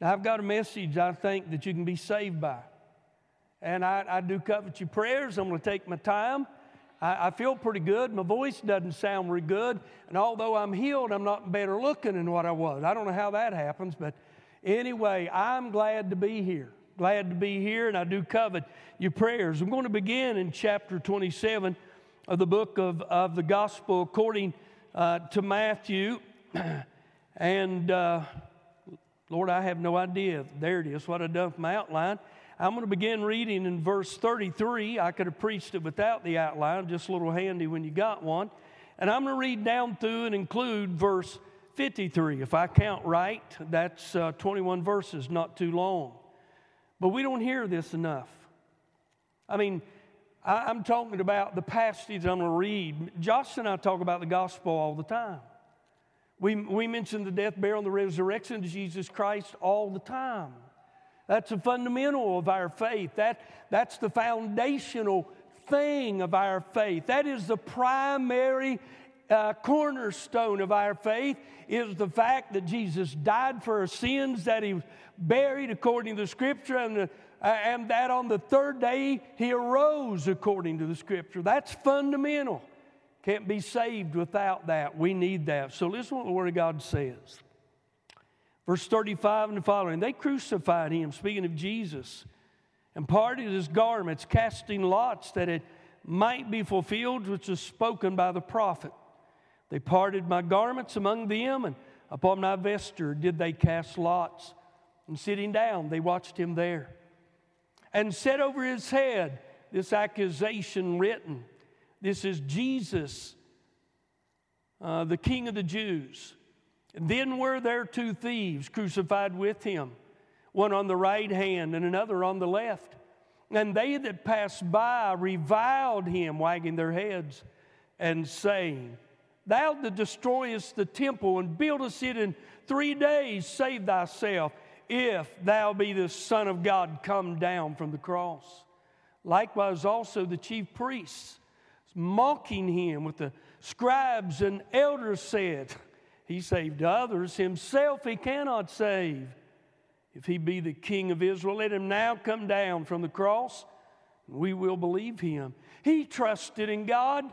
Now, I've got a message I think that you can be saved by. And I, I do covet your prayers. I'm going to take my time. I, I, feel pretty good. My voice doesn't sound very good. And although I'm healed, I'm not better looking than what I was. I don't know how that happens, but anyway, I'm glad to be here. Glad to be here, and I do covet your prayers. I'm going to begin in chapter 27 of the book of, of the gospel according uh, to Matthew. and uh, Lord, I have no idea. There it is, what I've done from my outline. I'm going to begin reading in verse 33. I could have preached it without the outline, just a little handy when you got one. And I'm going to read down through and include verse 53. If I count right, that's uh, 21 verses, not too long. But we don't hear this enough. I mean, I, am talking about the passage I'm going to read. Josh and I talk about the gospel all the time. We, we mention the death, burial, and the resurrection of Jesus Christ all the time. That's a fundamental of our faith. That, that's the foundational thing of our faith. That is the primary uh, cornerstone of our faith is the fact that Jesus died for our sins, that he was buried according to the scripture, and, uh, and that on the third day he arose according to the scripture. That's fundamental. Can't be saved without that. We need that. So listen what the Word of God says. Verse 35 and the following. They crucified him, speaking of Jesus, and parted his garments, casting lots that it might be fulfilled, which was spoken by the prophet. They parted my garments among them, and upon my vesture did they cast lots. And sitting down, they watched him there. And set over his head this accusation written This is Jesus, uh, the King of the Jews. And then were there two thieves crucified with him, one on the right hand and another on the left. And they that passed by reviled him, wagging their heads and saying, Thou that destroyest the temple and buildest it in three days, save thyself, if thou be the Son of God, come down from the cross. Likewise, also the chief priests, mocking him with the scribes and elders, said, He saved others, himself he cannot save. If he be the king of Israel, let him now come down from the cross, and we will believe him. He trusted in God.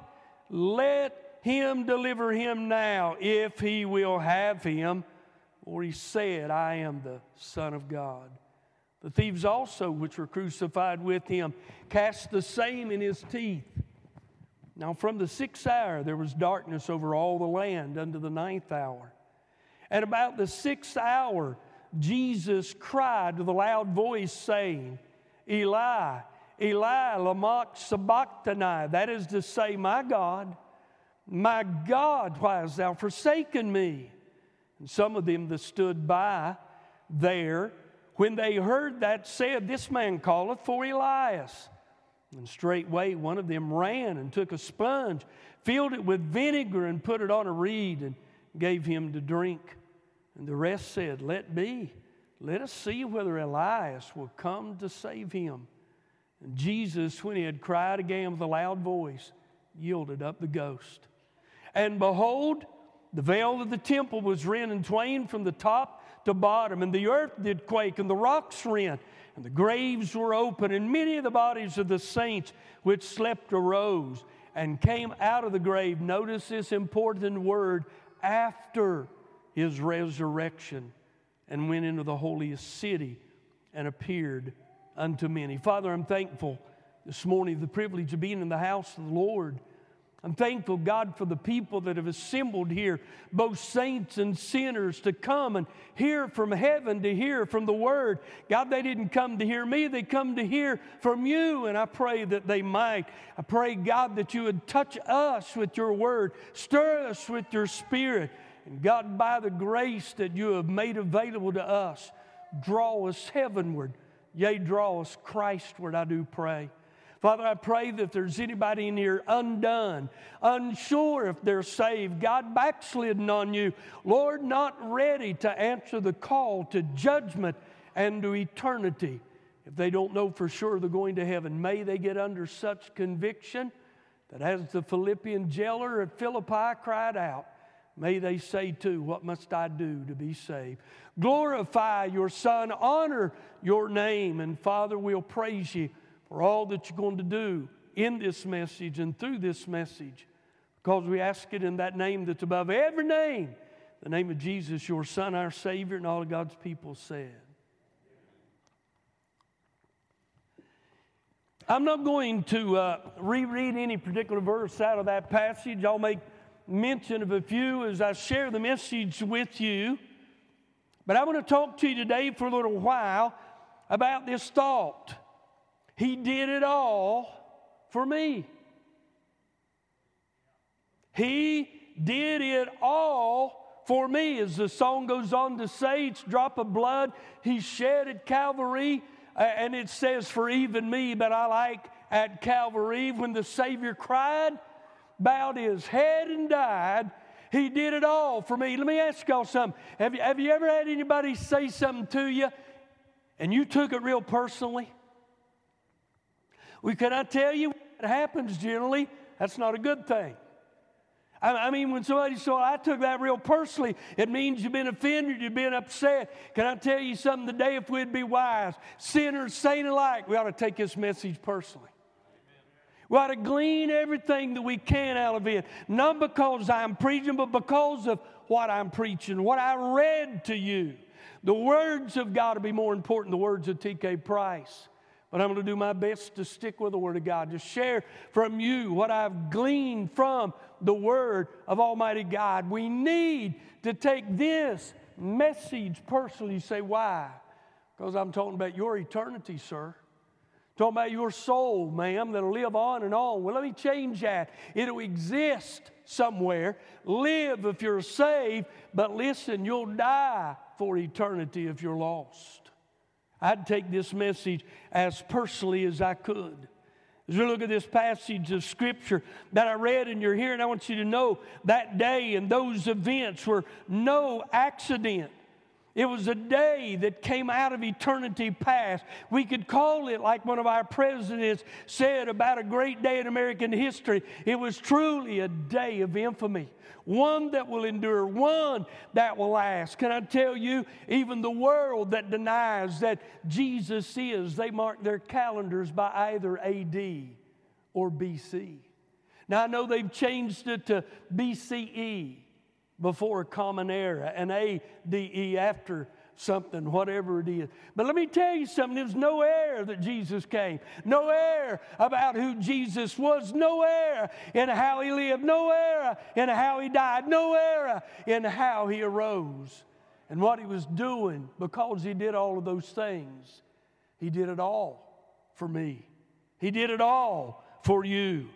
Let him deliver him now if he will have him. For he said, I am the Son of God. The thieves also, which were crucified with him, cast the same in his teeth. Now, from the sixth hour, there was darkness over all the land unto the ninth hour. At about the sixth hour, Jesus cried with a loud voice, saying, Eli, Eli, lama sabachthani. That is to say, My God, my God, why hast thou forsaken me? And some of them that stood by there, when they heard that, said, This man calleth for Elias. And straightway one of them ran and took a sponge, filled it with vinegar, and put it on a reed, and gave him to drink. And the rest said, Let be. Let us see whether Elias will come to save him. And Jesus, when he had cried again with a loud voice, yielded up the ghost. And behold, the veil of the temple was rent in twain from the top to bottom, and the earth did quake, and the rocks rent, and the graves were open, and many of the bodies of the saints which slept arose and came out of the grave. Notice this important word after his resurrection, and went into the holiest city and appeared unto many. Father, I'm thankful this morning the privilege of being in the house of the Lord. I'm thankful, God, for the people that have assembled here, both saints and sinners, to come and hear from heaven, to hear from the Word. God, they didn't come to hear me, they come to hear from you, and I pray that they might. I pray, God, that you would touch us with your Word, stir us with your Spirit, and God, by the grace that you have made available to us, draw us heavenward. Yea, draw us Christward, I do pray. Father, I pray that there's anybody in here undone, unsure if they're saved, God backslidden on you, Lord, not ready to answer the call to judgment and to eternity. If they don't know for sure they're going to heaven, may they get under such conviction that as the Philippian jailer at Philippi cried out, may they say too, What must I do to be saved? Glorify your Son, honor your name, and Father, we'll praise you for all that you're going to do in this message and through this message because we ask it in that name that's above every name, the name of Jesus, your Son, our Savior, and all of God's people said. I'm not going to uh, reread any particular verse out of that passage. I'll make mention of a few as I share the message with you. But I want to talk to you today for a little while about this thought. He did it all for me. He did it all for me. As the song goes on to say, it's drop of blood he shed at Calvary and it says, For even me, but I like at Calvary when the Savior cried, bowed his head, and died. He did it all for me. Let me ask y'all something. Have you, have you ever had anybody say something to you and you took it real personally? Well, can I tell you what happens generally? That's not a good thing. I mean, when somebody said, I took that real personally, it means you've been offended, you've been upset. Can I tell you something today? If we'd be wise, sinners, saint alike, we ought to take this message personally. We ought to glean everything that we can out of it, not because I'm preaching, but because of what I'm preaching, what I read to you. The words have got to be more important than the words of T.K. Price. But I'm going to do my best to stick with the Word of God, to share from you what I've gleaned from the Word of Almighty God. We need to take this message personally. Say, why? Because I'm talking about your eternity, sir. Talking about your soul, ma'am, that'll live on and on. Well, let me change that. It'll exist somewhere. Live if you're saved, but listen, you'll die for eternity if you're lost. I'd take this message as personally as I could. As we look at this passage of Scripture that I read and you're hearing, I want you to know that day and those events were no accident. It was a day that came out of eternity past. We could call it, like one of our presidents said about a great day in American history, it was truly a day of infamy one that will endure, one that will last. Can I tell you, even the world that denies that Jesus is, they mark their calendars by either AD or BC. Now, I know they've changed it to BCE before a common era and ADE after something, whatever it is. But let me tell you something there's no air that Jesus came, no air about who Jesus was, no air in how he lived, no air in how he died, no air in how he arose and what he was doing because he did all of those things. He did it all for me, he did it all for you.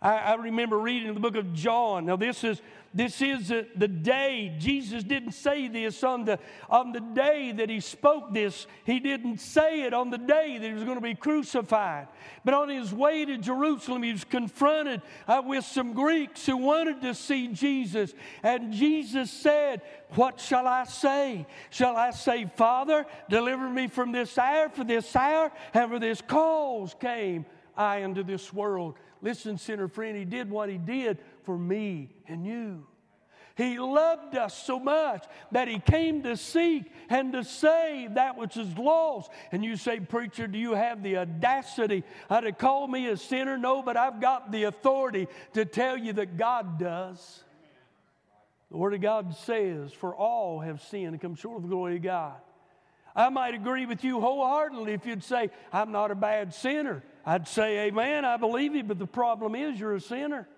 I, I remember reading the book of John. Now, this is this is the day, Jesus didn't say this on the, on the day that he spoke this. He didn't say it on the day that he was going to be crucified. But on his way to Jerusalem, he was confronted uh, with some Greeks who wanted to see Jesus. And Jesus said, What shall I say? Shall I say, Father, deliver me from this hour, for this hour, and for this cause came I into this world. Listen, sinner friend, he did what he did for me and you. He loved us so much that he came to seek and to save that which is lost. And you say, Preacher, do you have the audacity to call me a sinner? No, but I've got the authority to tell you that God does. The Word of God says, For all have sinned and come short of the glory of God. I might agree with you wholeheartedly if you'd say, I'm not a bad sinner. I'd say, Amen, I believe you, but the problem is you're a sinner.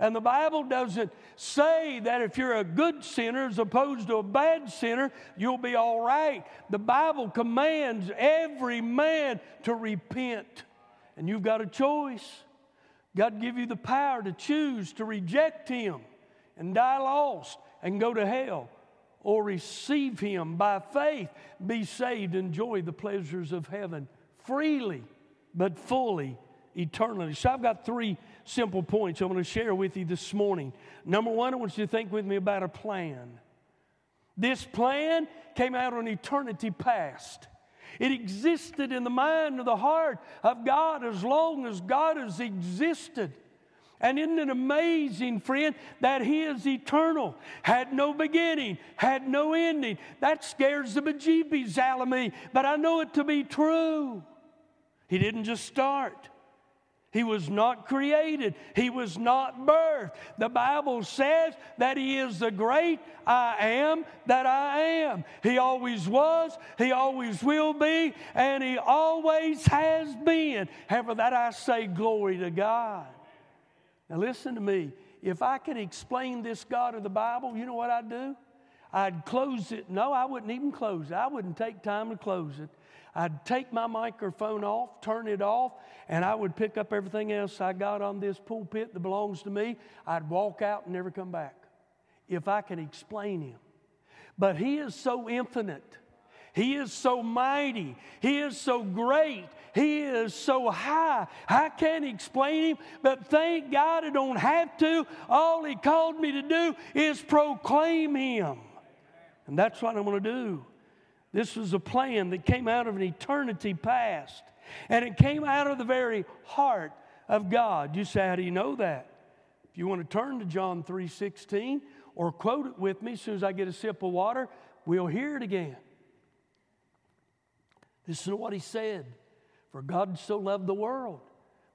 And the Bible doesn't say that if you're a good sinner as opposed to a bad sinner, you'll be all right. The Bible commands every man to repent. And you've got a choice. God give you the power to choose to reject Him and die lost and go to hell or receive Him by faith, be saved, enjoy the pleasures of heaven freely but fully eternally. So I've got three simple points I want to share with you this morning. Number one, I want you to think with me about a plan. This plan came out on eternity past. It existed in the mind of the heart of God as long as God has existed. And isn't it amazing, friend, that He is eternal, had no beginning, had no ending? That scares the bejeebies out of me, but I know it to be true. He didn't just start. He was not created. He was not birthed. The Bible says that He is the great I am that I am. He always was, He always will be, and He always has been. For that I say, glory to God. Now, listen to me. If I could explain this God of the Bible, you know what I'd do? I'd close it. No, I wouldn't even close it. I wouldn't take time to close it. I'd take my microphone off, turn it off, and I would pick up everything else I got on this pulpit that belongs to me. I'd walk out and never come back if I could explain him. But he is so infinite. He is so mighty. He is so great. He is so high. I can't explain him, but thank God I don't have to. All he called me to do is proclaim him. And that's what I'm going to do. This was a plan that came out of an eternity past, and it came out of the very heart of God. You say, How do you know that? If you want to turn to John 3:16 or quote it with me as soon as I get a sip of water, we'll hear it again. This is what he said. For God so loved the world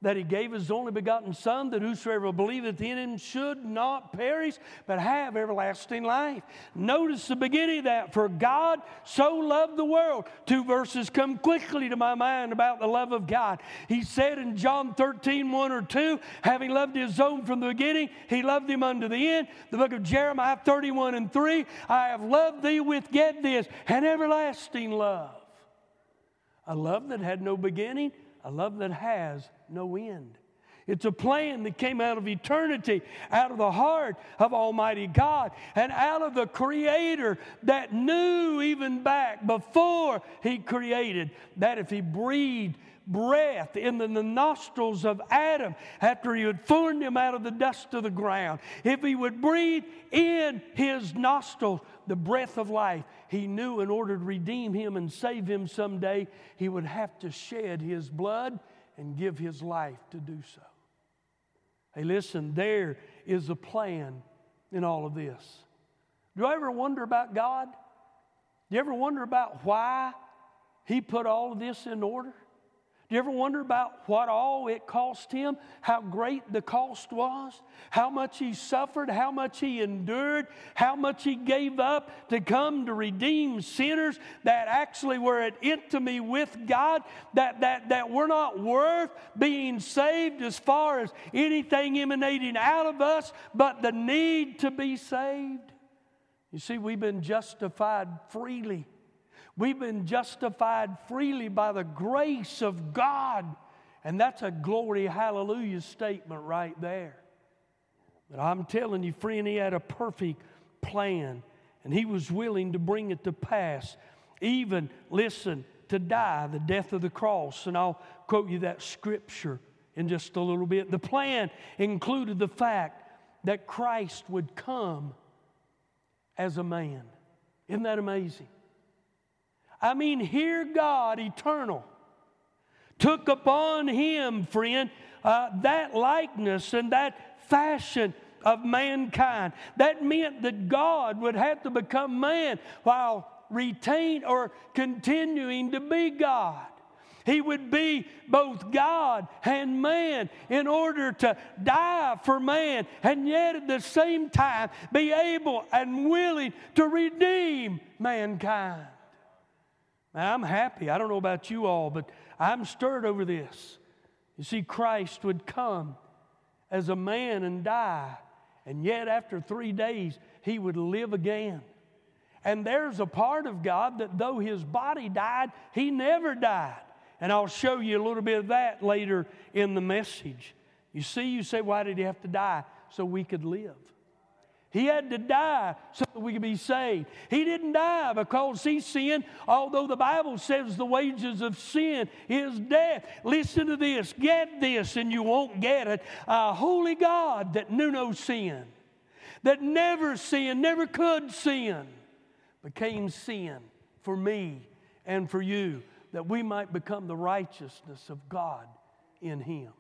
that he gave his only begotten Son, that whosoever believeth in him should not perish, but have everlasting life. Notice the beginning of that. For God so loved the world. Two verses come quickly to my mind about the love of God. He said in John 13, 1 or 2, having loved his own from the beginning, he loved him unto the end. The book of Jeremiah 31 and 3, I have loved thee with, get this, an everlasting love. A love that had no beginning, a love that has no end. It's a plan that came out of eternity, out of the heart of Almighty God, and out of the Creator that knew even back before He created that if He breathed breath in the, nostrils of Adam after he had formed him out of the dust of the ground, if he would breathe in his nostrils the breath of life, he knew in order to redeem him and save him someday, he would have to shed his blood and give his life to do so. Hey, listen, there is a plan in all of this. Do you ever wonder about God? Do you ever wonder about why he put all of this in order? Do you ever wonder about what all it cost him? How great the cost was? How much he suffered? How much he endured? How much he gave up to come to redeem sinners that actually were at intimacy with God, that, that, that were not worth being saved as far as anything emanating out of us, but the need to be saved? You see, we've been justified freely We've been justified freely by the grace of God. And that's a glory, hallelujah statement right there. But I'm telling you, friend, he had a perfect plan, and he was willing to bring it to pass. Even, listen, to die, the death of the cross. And I'll quote you that scripture in just a little bit. The plan included the fact that Christ would come as a man. Isn't that amazing? I mean, here God eternal took upon him, friend, uh, that likeness and that fashion of mankind. That meant that God would have to become man while retain or continuing to be God. He would be both God and man in order to die for man and yet at the same time be able and willing to redeem mankind. I'm happy. I don't know about you all, but I'm stirred over this. You see, Christ would come as a man and die, and yet after three days, he would live again. And there's a part of God that though his body died, he never died. And I'll show you a little bit of that later in the message. You see, you say, why did he have to die? So we could live. He had to die so that we could be saved. He didn't die because he sinned, although the Bible says the wages of sin is death. Listen to this, get this, and you won't get it. A holy God that knew no sin, that never sinned, never could sin, became sin for me and for you, that we might become the righteousness of God in him.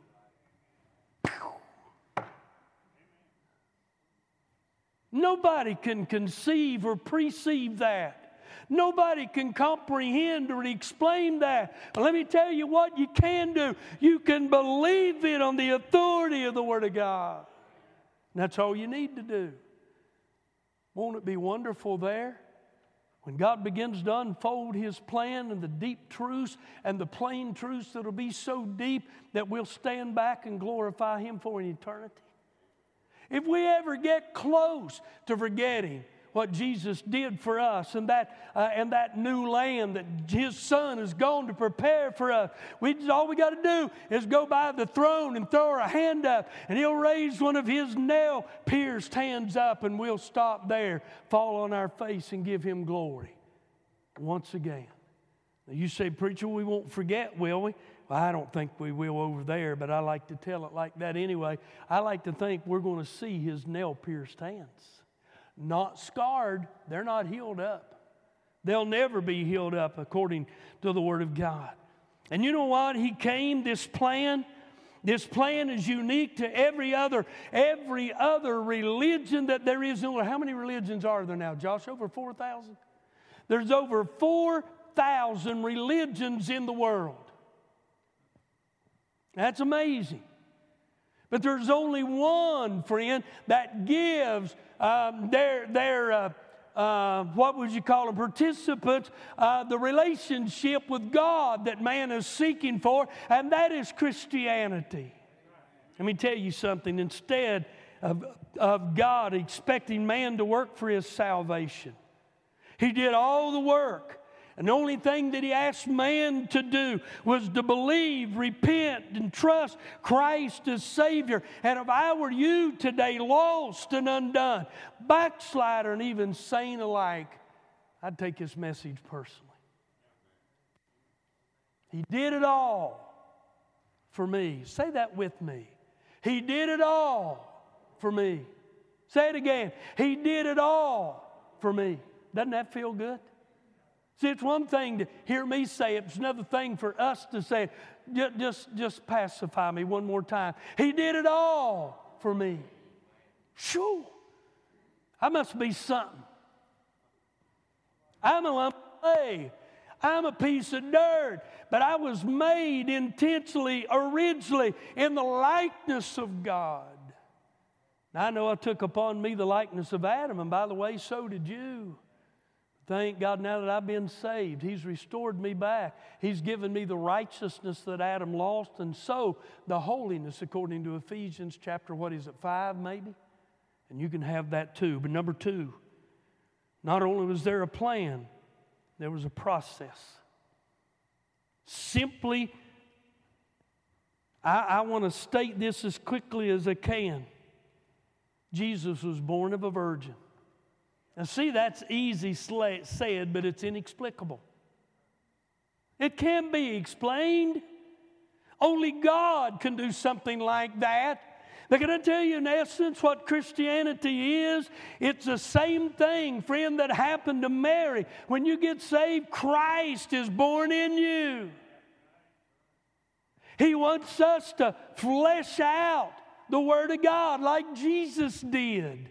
Nobody can conceive or perceive that. Nobody can comprehend or explain that. But let me tell you what you can do. You can believe it on the authority of the Word of God. And that's all you need to do. Won't it be wonderful there? When God begins to unfold His plan and the deep truths and the plain truths that'll be so deep that we'll stand back and glorify Him for an eternity. If we ever get close to forgetting what Jesus did for us and that, uh, and that new land that His Son has gone to prepare for us. We, all we got to do is go by the throne and throw our hand up, and He'll raise one of His nail pierced hands up, and we'll stop there, fall on our face, and give Him glory once again. You say, Preacher, we won't forget, will we? Well, I don't think we will over there, but I like to tell it like that anyway. I like to think we're going to see his nail pierced hands not scarred, they're not healed up. They'll never be healed up according to the Word of God. And you know what? He came, this plan, this plan is unique to every other, every other religion that there is. How many religions are there now, Josh? Over 4,000? There's over 4,000 religions in the world. That's amazing. But there's only one, friend, that gives um, their, their uh, uh, what would you call them, participants, uh, the relationship with God that man is seeking for, and that is Christianity. Let me tell you something. Instead of, of God expecting man to work for his salvation, he did all the work. And the only thing that he asked man to do was to believe, repent, and trust Christ as Savior. And if I were you today, lost and undone, backslider and even sane alike, I'd take his message personally. He did it all for me. Say that with me. He did it all for me. Say it again. He did it all for me. Doesn't that feel good? See, it's one thing to hear me say it, it's another thing for us to say it. Just, just pacify me one more time. He did it all for me. Sure. I must be something. I'm a lump of clay. I'm a piece of dirt, but I was made intentionally, originally, in the likeness of God. Now, I know I took upon me the likeness of Adam, and by the way, so did you. Thank God now that I've been saved. He's restored me back. He's given me the righteousness that Adam lost, and so the holiness according to Ephesians chapter, what is it, five maybe? And you can have that too. But number two, not only was there a plan, there was a process. Simply, I, I want to state this as quickly as I can. Jesus was born of a virgin. Now, see, that's easy said, but it's inexplicable. It can be explained. Only God can do something like that. But can I tell you, in essence, what Christianity is? It's the same thing, friend, that happened to Mary. When you get saved, Christ is born in you. He wants us to flesh out the Word of God like Jesus did.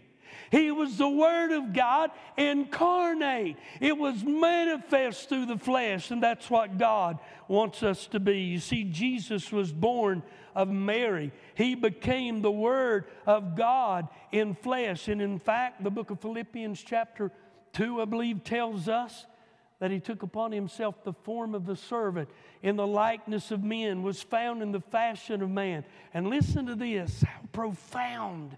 He was the Word of God incarnate. It was manifest through the flesh, and that's what God wants us to be. You see, Jesus was born of Mary. He became the Word of God in flesh. And in fact, the book of Philippians, chapter 2, I believe, tells us that he took upon himself the form of a servant in the likeness of men, was found in the fashion of man. And listen to this how profound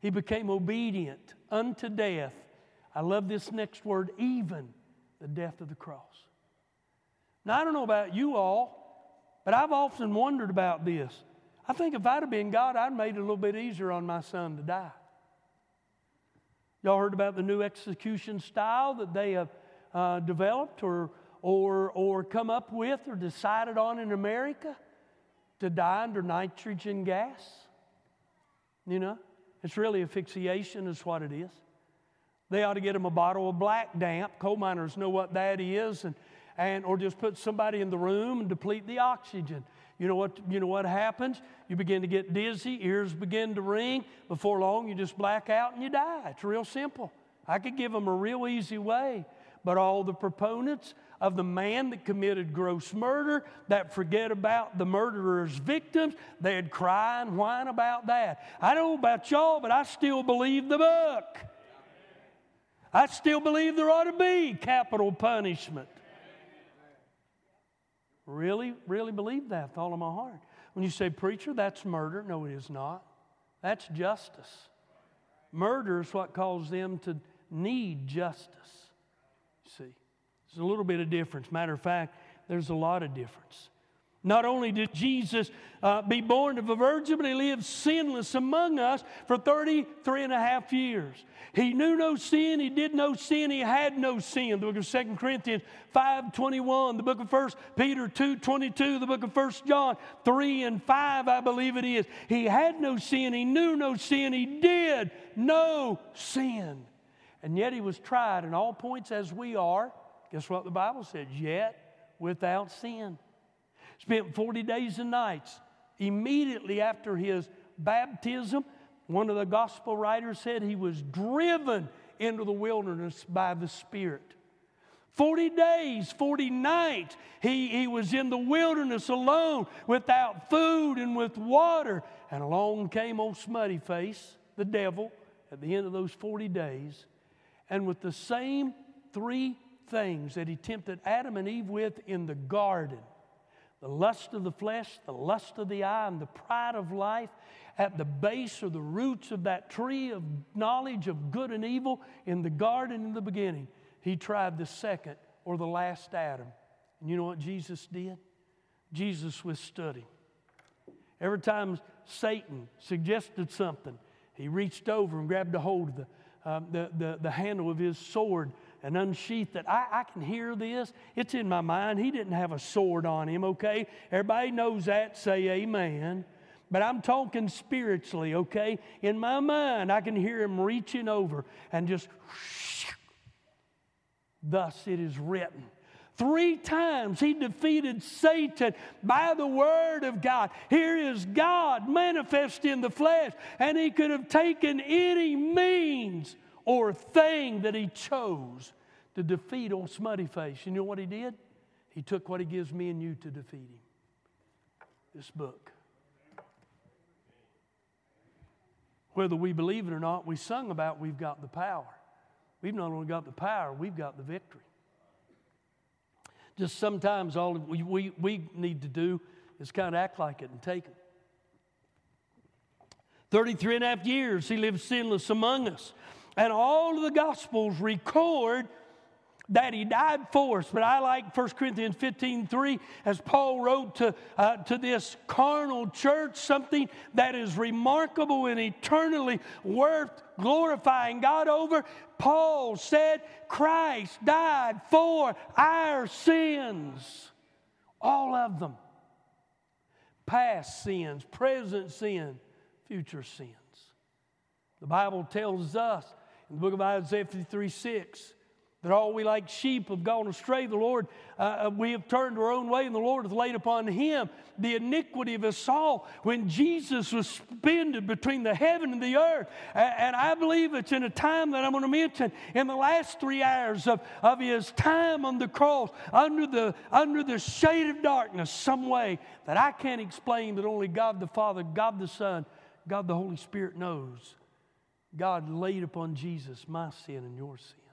he became obedient unto death. I love this next word, even the death of the cross. Now, I don't know about you all, but I've often wondered about this. I think if I'd have been God, I'd made it a little bit easier on my son to die. Y'all heard about the new execution style that they have uh, developed or, or, or come up with or decided on in America to die under nitrogen gas? You know? It's really asphyxiation, is what it is. They ought to get them a bottle of black damp. Coal miners know what that is. And, and or just put somebody in the room and deplete the oxygen. You know what, you know what happens? You begin to get dizzy, ears begin to ring. Before long, you just black out and you die. It's real simple. I could give them a real easy way. But all the proponents of the man that committed gross murder, that forget about the murderer's victims, they'd cry and whine about that. I don't know about y'all, but I still believe the book. I still believe there ought to be capital punishment. Really, really believe that with all of my heart. When you say, Preacher, that's murder, no, it is not. That's justice. Murder is what caused them to need justice. See, there's a little bit of difference. Matter of fact, there's a lot of difference. Not only did Jesus uh, be born of a virgin, but he lived sinless among us for 33 and a half years. He knew no sin, he did no sin, he had no sin. The book of 2 Corinthians 5 21, the book of 1 Peter 2 22, the book of 1 John 3 and 5, I believe it is. He had no sin, he knew no sin, he did no sin. And yet he was tried in all points as we are. Guess what the Bible says? Yet without sin. Spent 40 days and nights immediately after his baptism. One of the gospel writers said he was driven into the wilderness by the Spirit. 40 days, 40 nights, he, he was in the wilderness alone without food and with water. And along came old smutty face, the devil, at the end of those 40 days. And with the same three things that he tempted Adam and Eve with in the garden the lust of the flesh, the lust of the eye, and the pride of life at the base or the roots of that tree of knowledge of good and evil in the garden in the beginning. He tried the second or the last Adam. And you know what Jesus did? Jesus withstood him. Every time Satan suggested something, he reached over and grabbed a hold of the, uh, the, the, the handle of his sword and unsheathed it. I, I can hear this. It's in my mind. He didn't have a sword on him, okay? Everybody knows that. Say amen. But I'm talking spiritually, okay? In my mind, I can hear him reaching over and just, thus it is written. Three times he defeated Satan by the word of God. Here is God manifest in the flesh, and he could have taken any means or thing that he chose to defeat old smutty face. You know what he did? He took what he gives me and you to defeat him. This book. Whether we believe it or not, we sung about we've got the power. We've not only got the power, we've got the victory. Just sometimes all we, we, we need to do is kind of act like it and take it. 33 and a half years he lived sinless among us. And all of the Gospels record that he died for us. But I like 1 Corinthians 15 3, as Paul wrote to, uh, to this carnal church, something that is remarkable and eternally worth glorifying God over. Paul said, Christ died for our sins, all of them past sins, present sin, future sins. The Bible tells us in the book of Isaiah 53 6 that all we like sheep have gone astray. The Lord, uh, uh, we have turned our own way, and the Lord hath laid upon him the iniquity of us all. When Jesus was suspended between the heaven and the earth, and I believe it's in a time that I'm going to mention in the last three hours of, of his time on the cross, under the, under the shade of darkness, some way that I can't explain, that only God the Father, God the Son, God the Holy Spirit knows. God laid upon Jesus my sin and your sin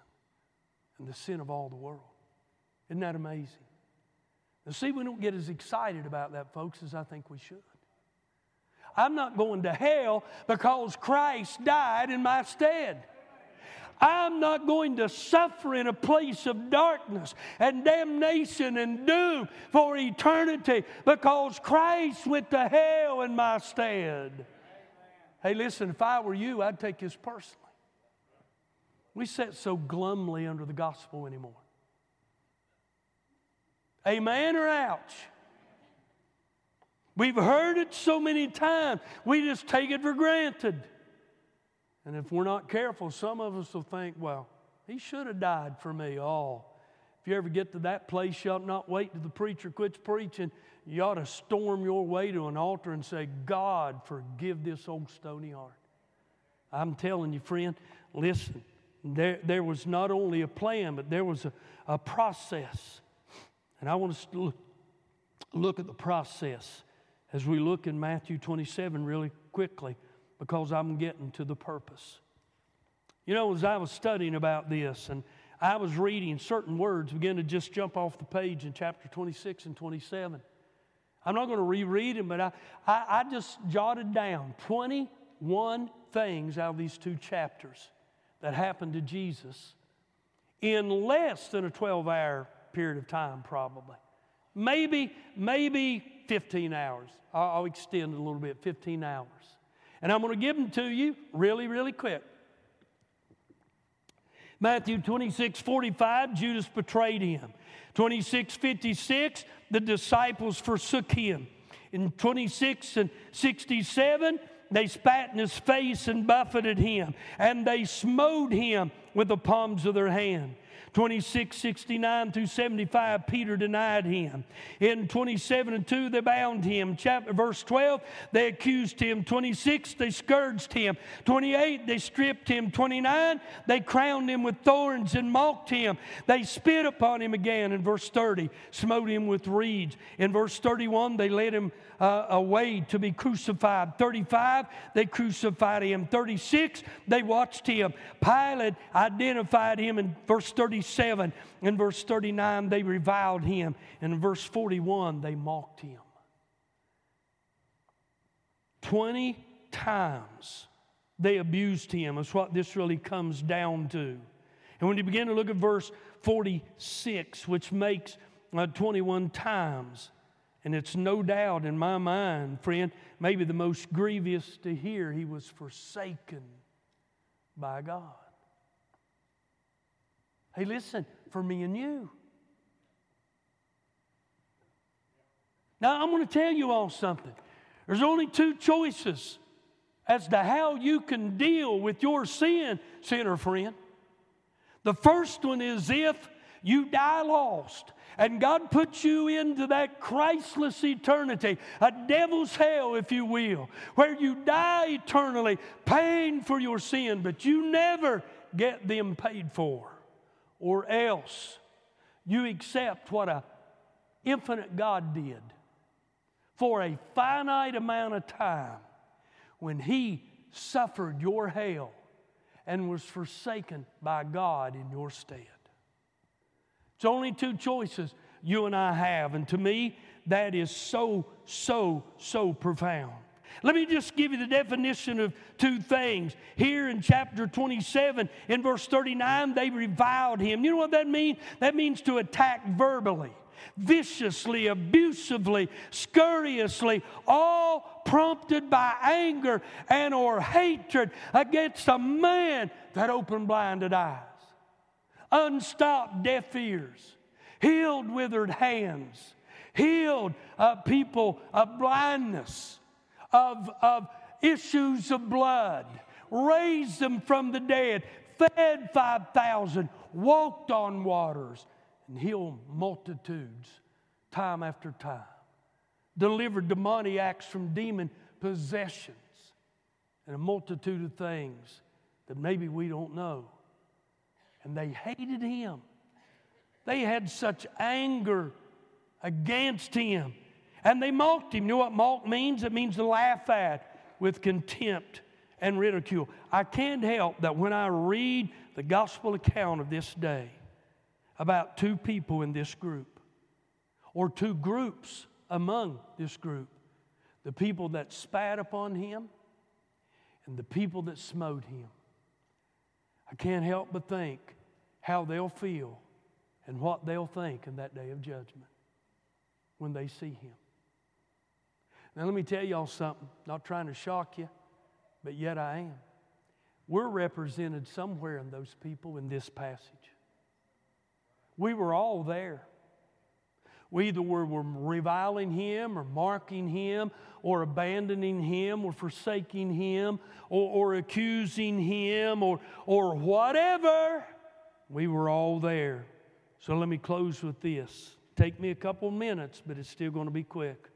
and the sin of all the world. Isn't that amazing? Now, see, we don't get as excited about that, folks, as I think we should. I'm not going to hell because Christ died in my stead. I'm not going to suffer in a place of darkness and damnation and doom for eternity because Christ went to hell in my stead. Hey, listen, if I were you, I'd take this personally. We sit so glumly under the gospel anymore. Amen or ouch? We've heard it so many times, we just take it for granted. And if we're not careful, some of us will think, well, he should have died for me. Oh, If you ever get to that place, you ought not wait till the preacher quits preaching. You ought to storm your way to an altar and say, God, forgive this old stony heart. I'm telling you, friend, listen, there, there was not only a plan, but there was a, a process. And I want us to look, look at the process as we look in Matthew 27 really quickly because I'm getting to the purpose. You know, as I was studying about this and I was reading, certain words began to just jump off the page in chapter 26 and 27. I'm not going to reread them, but I, I, I just jotted down 21 things out of these two chapters that happened to Jesus in less than a 12 hour period of time, probably. Maybe, maybe 15 hours. I'll, extend it a little bit 15 hours. And I'm going to give them to you really, really quick. Matthew 26, 45, Judas betrayed him. 26, 56, the disciples forsook him. In 26 and 67, they spat in his face and buffeted him, and they smote him with the palms of their hand. 26, 69 through 75, Peter denied him. In 27 and 2, they bound him. Chapter, verse 12, they accused him. 26, they scourged him. 28, they stripped him. 29, they crowned him with thorns and mocked him. They spit upon him again. In verse 30, smote him with reeds. In verse 31, they led him uh, away to be crucified. 35, they crucified him. 36, they watched him. Pilate identified him in verse 37. In verse 39, they reviled him. And in verse 41, they mocked him. 20 times they abused him, is what this really comes down to. And when you begin to look at verse 46, which makes uh, 21 times, and it's no doubt in my mind, friend, maybe the most grievous to hear he was forsaken by God. Hey, listen, for me and you. Now, I'm going to tell you all something. There's only two choices as to how you can deal with your sin, sinner friend. The first one is if you die lost and God puts you into that Christless eternity, a devil's hell, if you will, where you die eternally, paying for your sin, but you never get them paid for. Or else you accept what a infinite God did for a finite amount of time when He suffered your hell and was forsaken by God in your stead. It's only two choices you and I have. And to me, that is so, so, so profound. Let me just give you the definition of two things. Here in chapter 27, in verse 39, they reviled him. You know what that means? That means to attack verbally, viciously, abusively, scurriously, all prompted by anger and or hatred against a man that opened blinded eyes unstopped deaf ears, healed withered hands, healed uh, people of blindness, of, of issues of blood, raised them from the dead, fed 5,000, walked on waters, and healed multitudes time after time, delivered demoniacs from demon possessions, and a multitude of things that maybe we don't know and they hated him. They had such anger against him. And they mocked him. You know what mock means? It means to laugh at with contempt and ridicule. I can't help that when I read the gospel account of this day about two people in this group, or two groups among this group the people that spat upon him and the people that smote him. I can't help but think how they'll feel and what they'll think in that day of judgment when they see him. Now, let me tell y'all something, not trying to shock you, but yet I am. We're represented somewhere in those people in this passage. We were all there. We either were, were reviling him or marking him or abandoning him or forsaking him or, or accusing him or, or whatever. We were all there So let me close with this. Take me a couple minutes, but it's still going to be quick.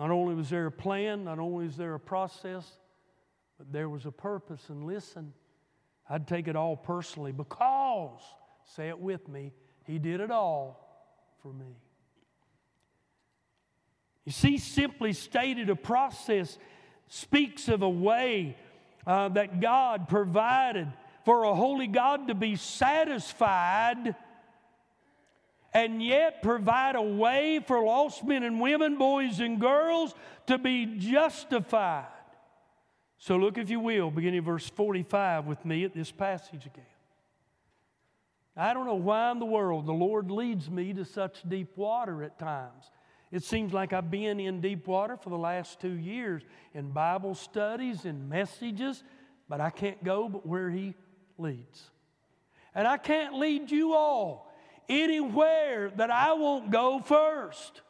Not only was there a plan, not only was there a process, but there was a purpose. And listen, I'd take it all personally because, say it with me, He did it all for me. You see, simply stated, a process speaks of a way uh, that God provided for a holy God to be satisfied and yet provide a way for lost men and women, boys and girls to be justified. So look, if you will, beginning verse 45 with me at this passage again. I don't know why in the world the Lord leads me to such deep water at times. It seems like I've been in deep water for the last two years in Bible studies and messages, but I can't go but where He leads. And I can't lead you all anywhere that I won't go first.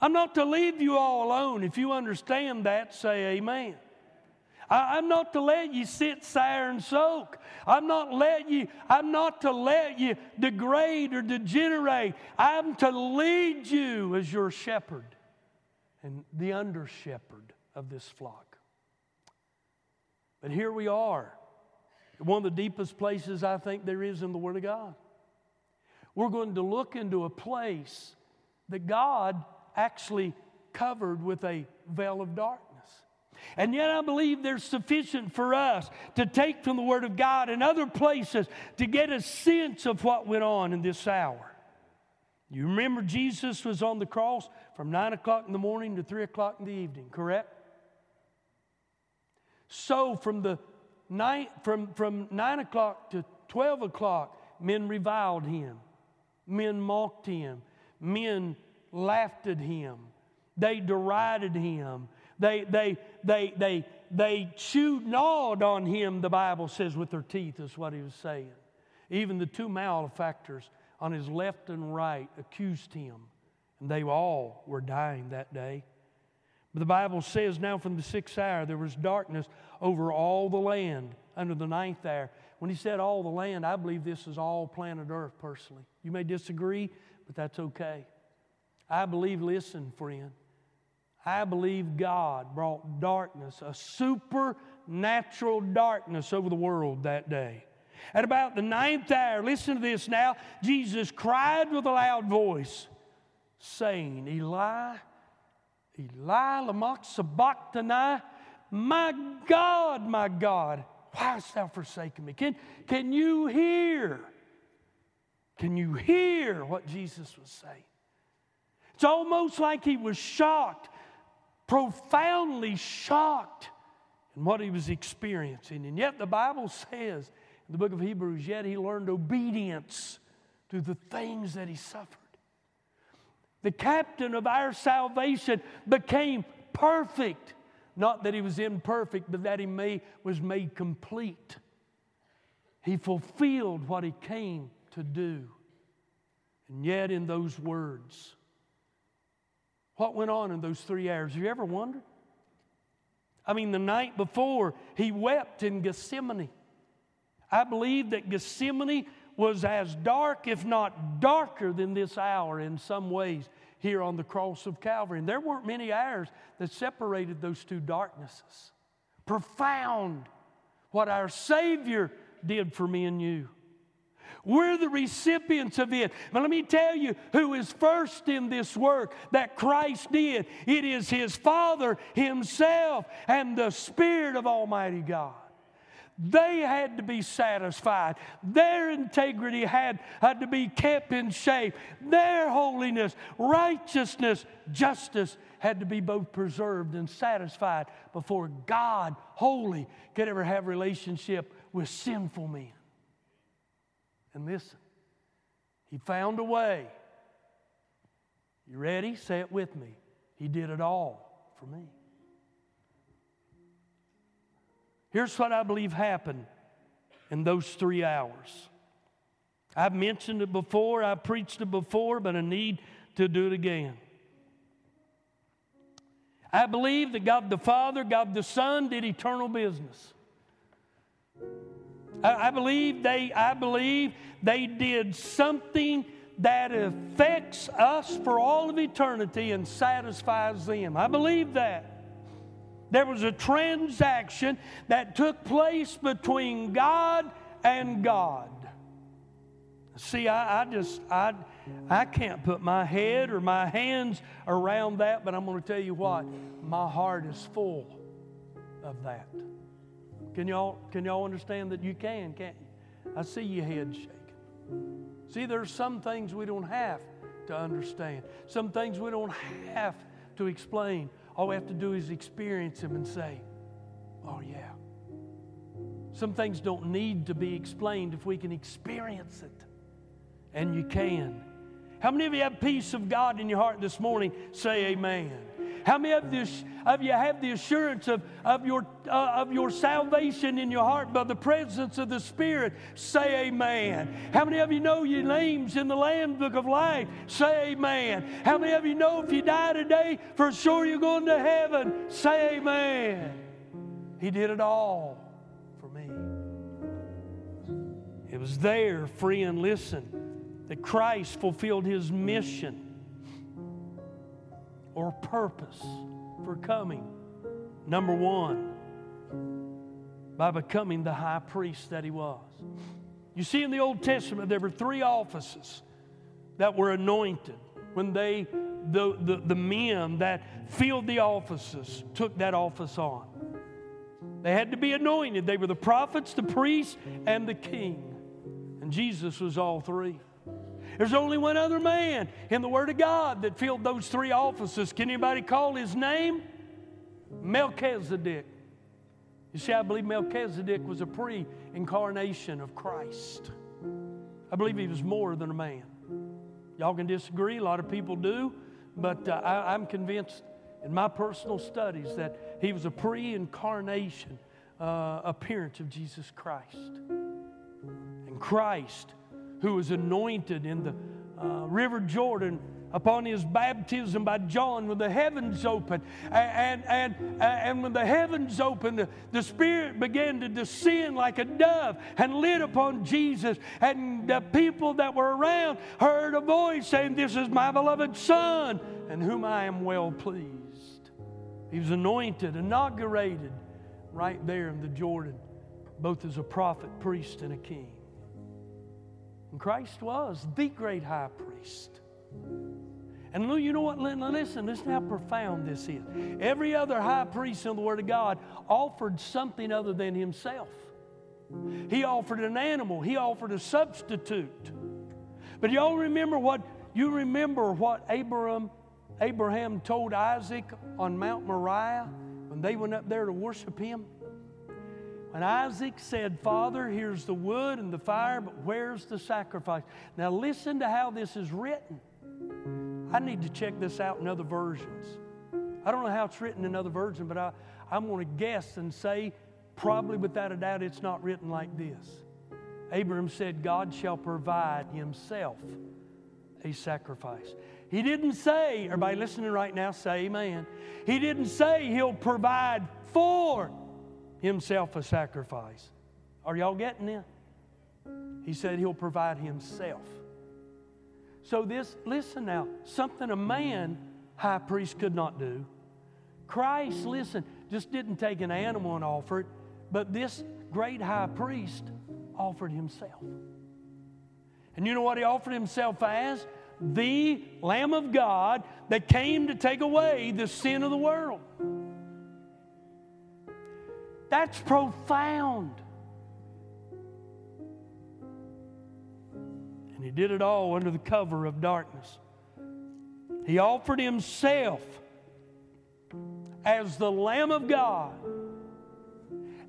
I'm not to leave you all alone. If you understand that, say amen. I, am not to let you sit, sour, and soak. I'm not let you, I'm not to let you degrade or degenerate. I'm to lead you as your shepherd and the under shepherd of this flock. But here we are, one of the deepest places I think there is in the Word of God. We're going to look into a place that God actually covered with a veil of darkness. And yet, I believe there's sufficient for us to take from the Word of God and other places to get a sense of what went on in this hour. You remember Jesus was on the cross from 9 o'clock in the morning to 3 o'clock in the evening, correct? So, from, the night, from, from 9 o'clock to 12 o'clock, men reviled him, men mocked him, men laughed at him, they derided him, they, they, they, they, they chewed, gnawed on him, the Bible says, with their teeth, is what he was saying. Even the two malefactors on his left and right accused him, and they all were dying that day. But the Bible says now from the sixth hour there was darkness over all the land under the ninth hour. When he said all the land, I believe this is all planet Earth personally. You may disagree, but that's okay. I believe, listen, friend, I believe God brought darkness, a supernatural darkness over the world that day. At about the ninth hour, listen to this now, Jesus cried with a loud voice, saying, Eli, Eli, lama sabachthani, my God, my God, why hast thou forsaken me? Can, can you hear? Can you hear what Jesus was saying? It's almost like he was shocked profoundly shocked in what he was experiencing. And yet the Bible says in the book of Hebrews, yet he learned obedience through the things that he suffered. The captain of our salvation became perfect. Not that he was imperfect, but that he may, was made complete. He fulfilled what he came to do. And yet, in those words, what went on in those three hours? Have you ever wondered? I mean, the night before, he wept in Gethsemane. I believe that Gethsemane was as dark, if not darker, than this hour in some ways here on the cross of Calvary. And there weren't many hours that separated those two darknesses. Profound what our Savior did for me and you. We're the recipients of it. But let me tell you who is first in this work that Christ did. It is His Father Himself and the Spirit of Almighty God. They had to be satisfied. Their integrity had, had to be kept in shape. Their holiness, righteousness, justice had to be both preserved and satisfied before God, holy, could ever have relationship with sinful men. And listen, he found a way. You ready? Say it with me. He did it all for me. Here's what I believe happened in those three hours. I've mentioned it before, I've preached it before, but I need to do it again. I believe that God the Father, God the Son did eternal business. I, I believe they, I believe they did something that affects us for all of eternity and satisfies them. I believe that. There was a transaction that took place between God and God. See, I, I, just, I, I can't put my head or my hands around that, but I'm going to tell you what, my heart is full of that. Can y'all, can y'all understand that you can, can't you? I see your head shaking. See, there's some things we don't have to understand, some things we don't have to explain. All we have to do is experience Him and say, oh, yeah. Some things don't need to be explained if we can experience it. And you can. How many of you have peace of God in your heart this morning? Say amen. How many of, this, of you have the assurance of, of, your, uh, of your salvation in your heart by the presence of the Spirit? Say amen. How many of you know your names in the Lamb Book of Life? Say amen. How many of you know if you die today, for sure you're going to heaven? Say amen. He did it all for me. It was there, friend, listen, that Christ fulfilled his mission or purpose for coming. Number one, by becoming the high priest that he was. You see, in the Old Testament, there were three offices that were anointed when they, the, the, the men that filled the offices, took that office on. They had to be anointed. They were the prophets, the priests, and the king. And Jesus was all three. There's only one other man in the Word of God that filled those three offices. Can anybody call his name? Melchizedek. You see, I believe Melchizedek was a pre incarnation of Christ. I believe he was more than a man. Y'all can disagree, a lot of people do, but uh, I, I'm convinced in my personal studies that he was a pre incarnation uh, appearance of Jesus Christ. And Christ who was anointed in the uh, River Jordan upon his baptism by John when the heavens opened. And, and, and, and when the heavens opened, the, the Spirit began to descend like a dove and lit upon Jesus. And the people that were around heard a voice saying, This is my beloved Son, in whom I am well pleased. He was anointed, inaugurated right there in the Jordan, both as a prophet, priest, and a king. Christ was the great high priest. And you know what? Listen, listen how profound this is. Every other high priest in the Word of God offered something other than himself. He offered an animal, he offered a substitute. But y'all remember what you remember what Abraham Abraham told Isaac on Mount Moriah when they went up there to worship him? And Isaac said, Father, here's the wood and the fire, but where's the sacrifice? Now listen to how this is written. I need to check this out in other versions. I don't know how it's written in other versions, but I, I'm going to guess and say, probably without a doubt, it's not written like this. Abraham said, God shall provide himself a sacrifice. He didn't say, everybody listening right now, say amen. He didn't say he'll provide for himself a sacrifice. Are y'all getting it? He said he'll provide himself. So, this, listen now, something a man high priest could not do. Christ, listen, just didn't take an animal and offer it, but this great high priest offered himself. And you know what he offered himself as? The Lamb of God that came to take away the sin of the world. That's profound. And he did it all under the cover of darkness. He offered himself as the Lamb of God.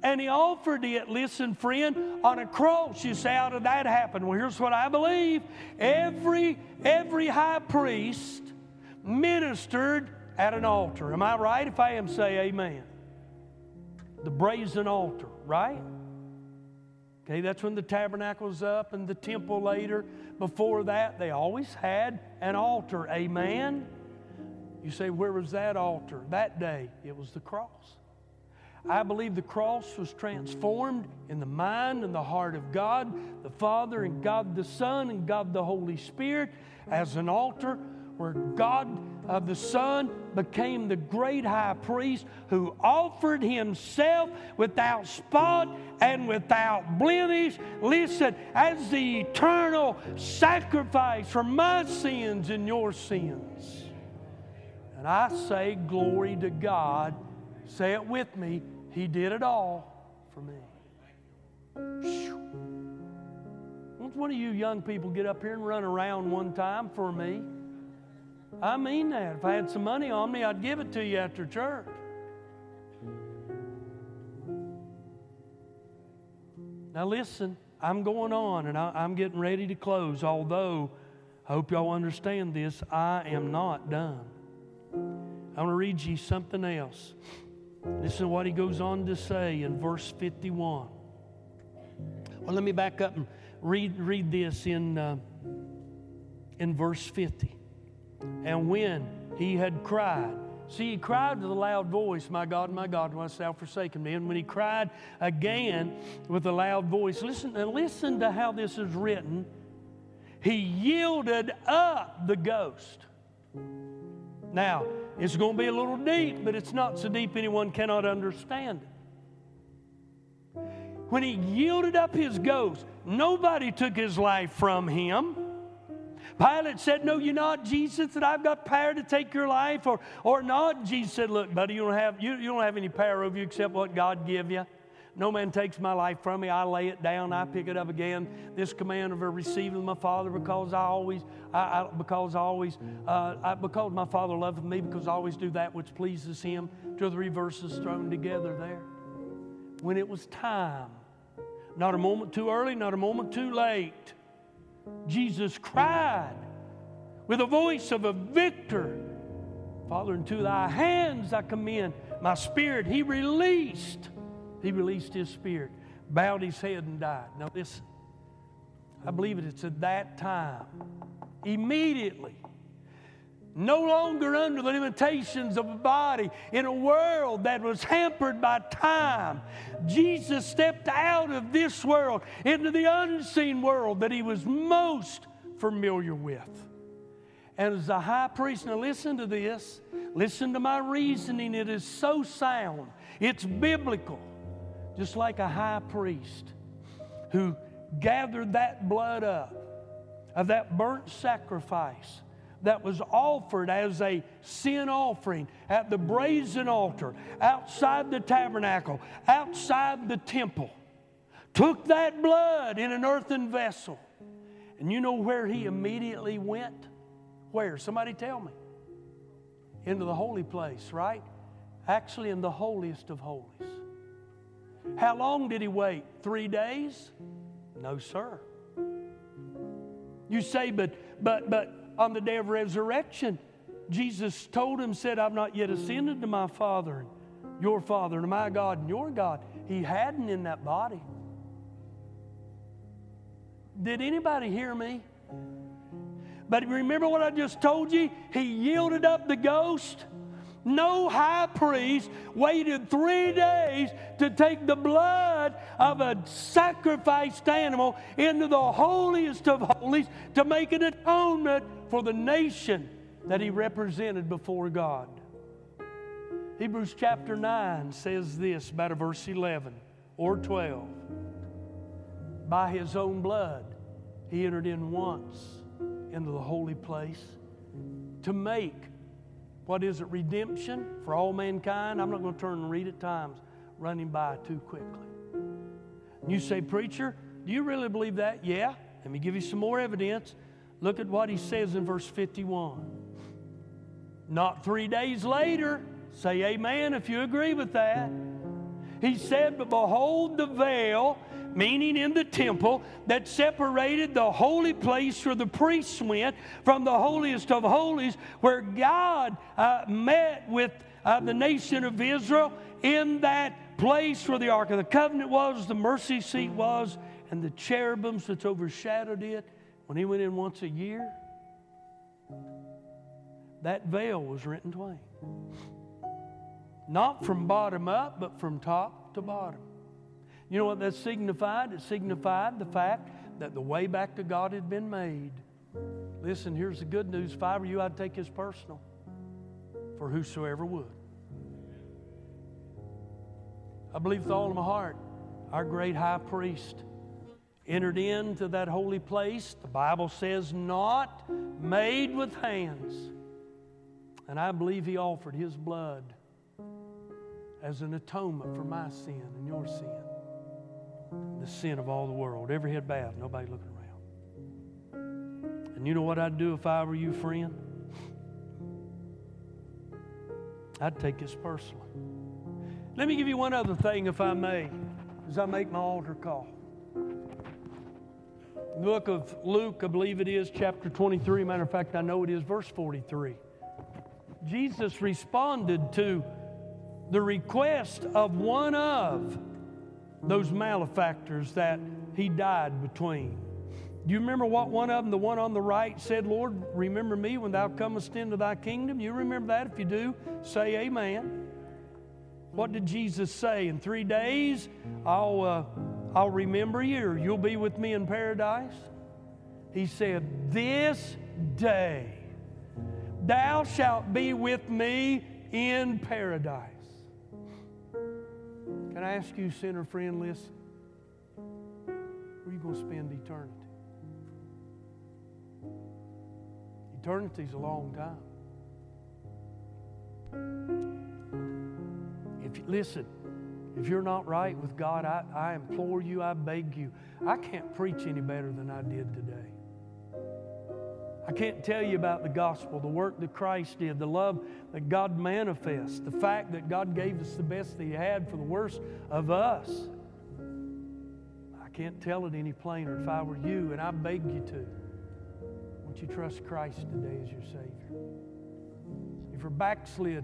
And he offered it, listen, friend, on a cross. You say, how did that happen? Well, here's what I believe. Every, every high priest ministered at an altar. Am I right? If I am, say amen the brazen altar, right? Okay, that's when the tabernacle's up and the temple later. Before that, they always had an altar. Amen? You say, where was that altar? That day, it was the cross. I believe the cross was transformed in the mind and the heart of God the Father and God the Son and God the Holy Spirit as an altar where God of the Son became the great high priest who offered himself without spot and without blemish. Listen, as the eternal sacrifice for my sins and your sins. And I say, Glory to God. Say it with me. He did it all for me. Won't one of you young people get up here and run around one time for me? I mean that. If I had some money on me, I'd give it to you after church. Now, listen, I'm going on and I, am getting ready to close, although I hope y'all understand this. I am not done. I want to read you something else. Listen to what he goes on to say in verse 51. Well, let me back up and read, read this in, uh, in verse 50. And when he had cried, see, he cried with a loud voice, My God, my God, why hast thou forsaken me? And when he cried again with a loud voice, listen, and listen to how this is written. He yielded up the ghost. Now, it's going to be a little deep, but it's not so deep anyone cannot understand it. When he yielded up his ghost, nobody took his life from him. Pilate said, No, you're not Jesus, that I've got power to take your life, or, or not. Jesus said, Look, buddy, you don't, have, you, you don't have any power over you except what God give you. No man takes my life from me. I lay it down. I pick it up again. This command of receiving my Father because I always, I, I because I always, uh, I, because my Father loveth me because I always do that which pleases Him. Two or three verses thrown together there. When it was time, not a moment too early, not a moment too late, Jesus cried with the voice of a victor. Father, into thy hands I commend my spirit. He released he released his spirit, bowed his head, and died. Now, listen, I believe it, it's at that time, immediately, no longer under the limitations of a body, in a world that was hampered by time, Jesus stepped out of this world into the unseen world that he was most familiar with. And as a high priest, now listen to this, listen to my reasoning, it is so sound, it's biblical. Just like a high priest who gathered that blood up of that burnt sacrifice that was offered as a sin offering at the brazen altar outside the tabernacle, outside the temple, took that blood in an earthen vessel. And you know where he immediately went? Where? Somebody tell me. Into the holy place, right? Actually, in the holiest of holies. How long did he wait? Three days? No, sir. You say, but, but, but on the day of resurrection, Jesus told him, said, I've not yet ascended to my Father and your Father and my God and your God. He hadn't in that body. Did anybody hear me? But remember what I just told you? He yielded up the ghost no high priest waited three days to take the blood of a sacrificed animal into the holiest of holies to make an atonement for the nation that he represented before God. Hebrews chapter 9 says this about verse 11 or 12. By his own blood, he entered in once into the holy place to make what is it? Redemption for all mankind. I'm not going to turn and read at times, running by too quickly. You say, Preacher, do you really believe that? Yeah. Let me give you some more evidence. Look at what he says in verse 51. Not three days later, say amen if you agree with that. He said, But behold, the veil meaning in the temple, that separated the holy place where the priests went from the holiest of holies, where God uh, met with uh, the nation of Israel in that place where the Ark of the Covenant was, the mercy seat was, and the cherubims that overshadowed it when he went in once a year. That veil was rent in twain. Not from bottom up, but from top to bottom. You know what that signified? It signified the fact that the way back to God had been made. Listen, here's the good news. If I were you, I'd take this personal for whosoever would. I believe with all of my heart, our great high priest entered into that holy place. The Bible says, not made with hands. And I believe he offered his blood as an atonement for my sin and your sin, the sin of all the world. Every head bowed, nobody looking around. And you know what I'd do if I were you, friend? I'd take this personally. Let me give you one other thing, if I may, as I make my altar call. The book of Luke, I believe it is, chapter 23. Matter of fact, I know it is, verse 43. Jesus responded to the request of one of those malefactors that he died between. Do you remember what one of them, the one on the right, said, Lord, remember me when thou comest into thy kingdom? You remember that? If you do, say amen. What did Jesus say? In three days, I'll, uh, I'll remember you, or you'll be with me in paradise? He said, This day thou shalt be with me in paradise. Can I ask you, sinner friend, listen? Where are you going to spend eternity? Eternity's a long time. If you, listen, if you're not right with God, I, I implore you, I beg you. I can't preach any better than I did today. I can't tell you about the gospel, the work that Christ did, the love that God manifests, the fact that God gave us the best that He had for the worst of us. I can't tell it any plainer if I were you, and I beg you to. Won't you trust Christ today as your Savior? If you're backslid,